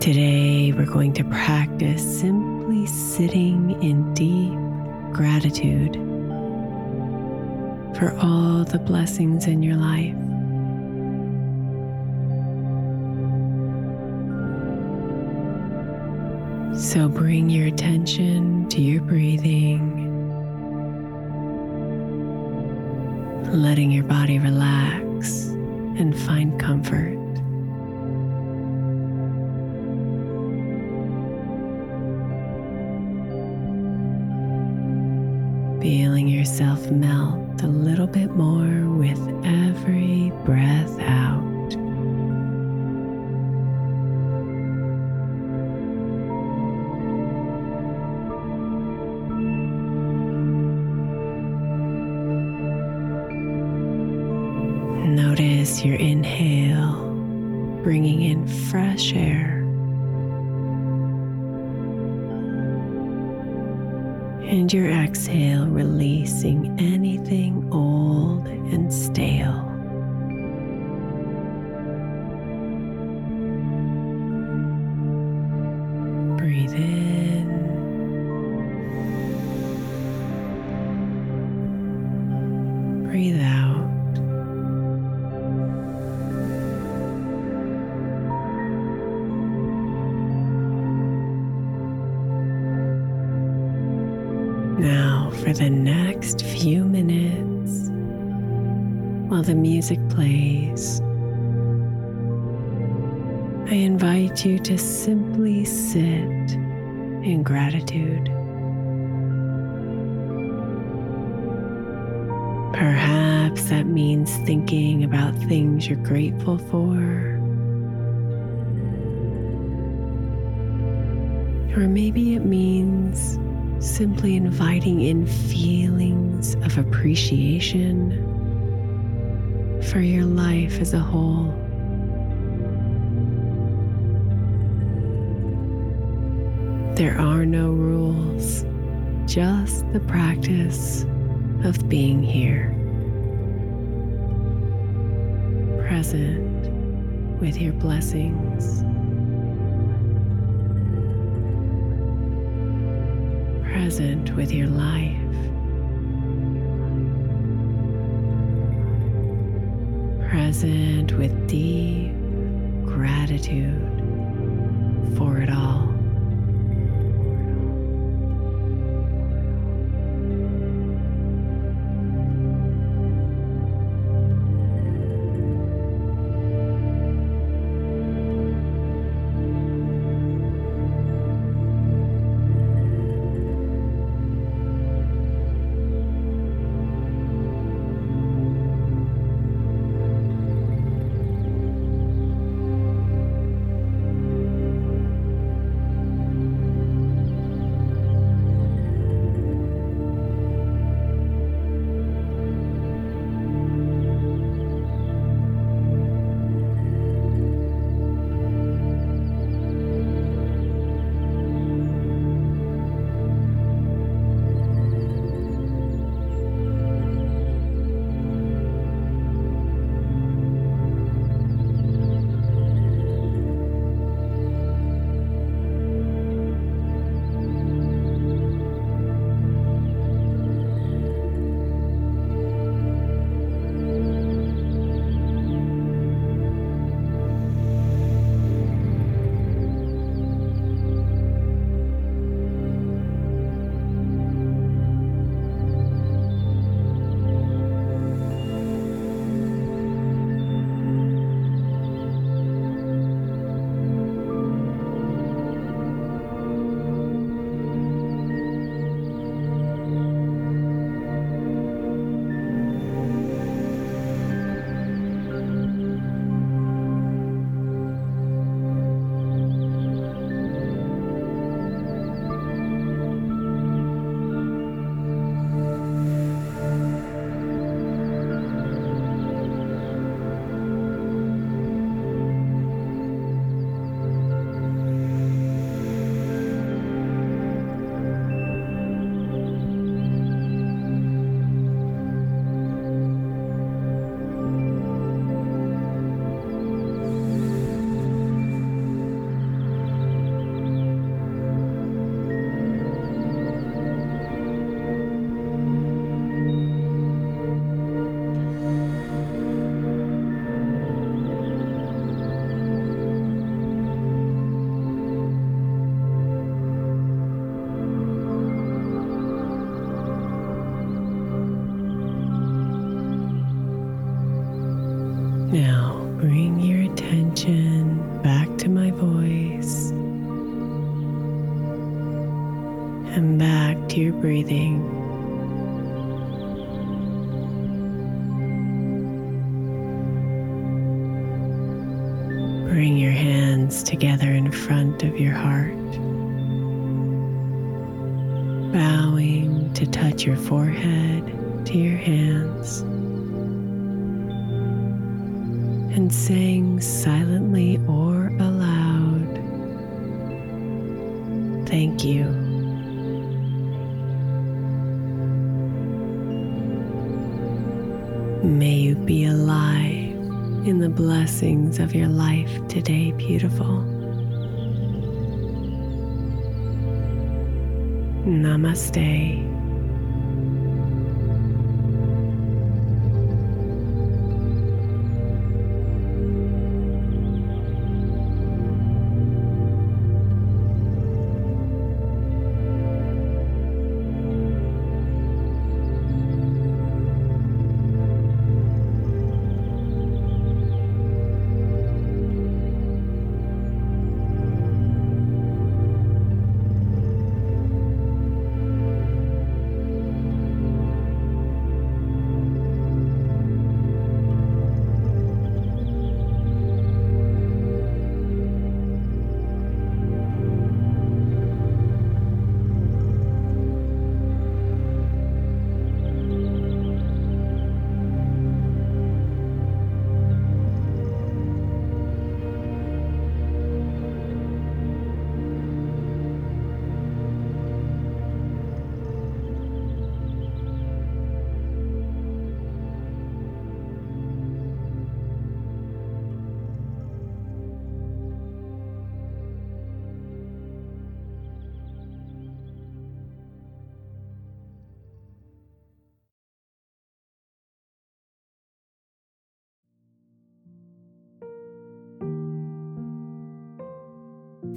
Today, we're going to practice simply sitting in deep gratitude for all the blessings in your life. So bring your attention to your breathing, letting your body relax and find comfort. Feeling yourself melt a little bit more with every breath out. Notice your inhale, bringing in fresh air. And your exhale releasing anything old and stale. Breathe in. Now, for the next few minutes, while the music plays, I invite you to simply sit in gratitude. Perhaps that means thinking about things you're grateful for. Or maybe it means simply inviting in feelings of appreciation for your life as a whole. There are no rules, just the practice of being here, present with your blessings. Present with your life. Present with deep gratitude for it all. Breathing. Bring your hands together in front of your heart, bowing to touch your forehead to your hands, and saying silently or aloud, Thank you. May you be alive in the blessings of your life today, beautiful. Namaste.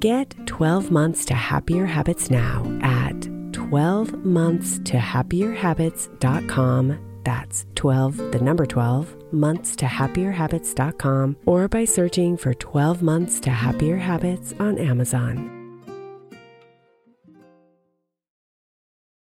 Get 12 months to happier habits now at 12monthstohappierhabits.com. That's 12, the number 12, months to happierhabits.com, or by searching for 12 months to happier habits on Amazon.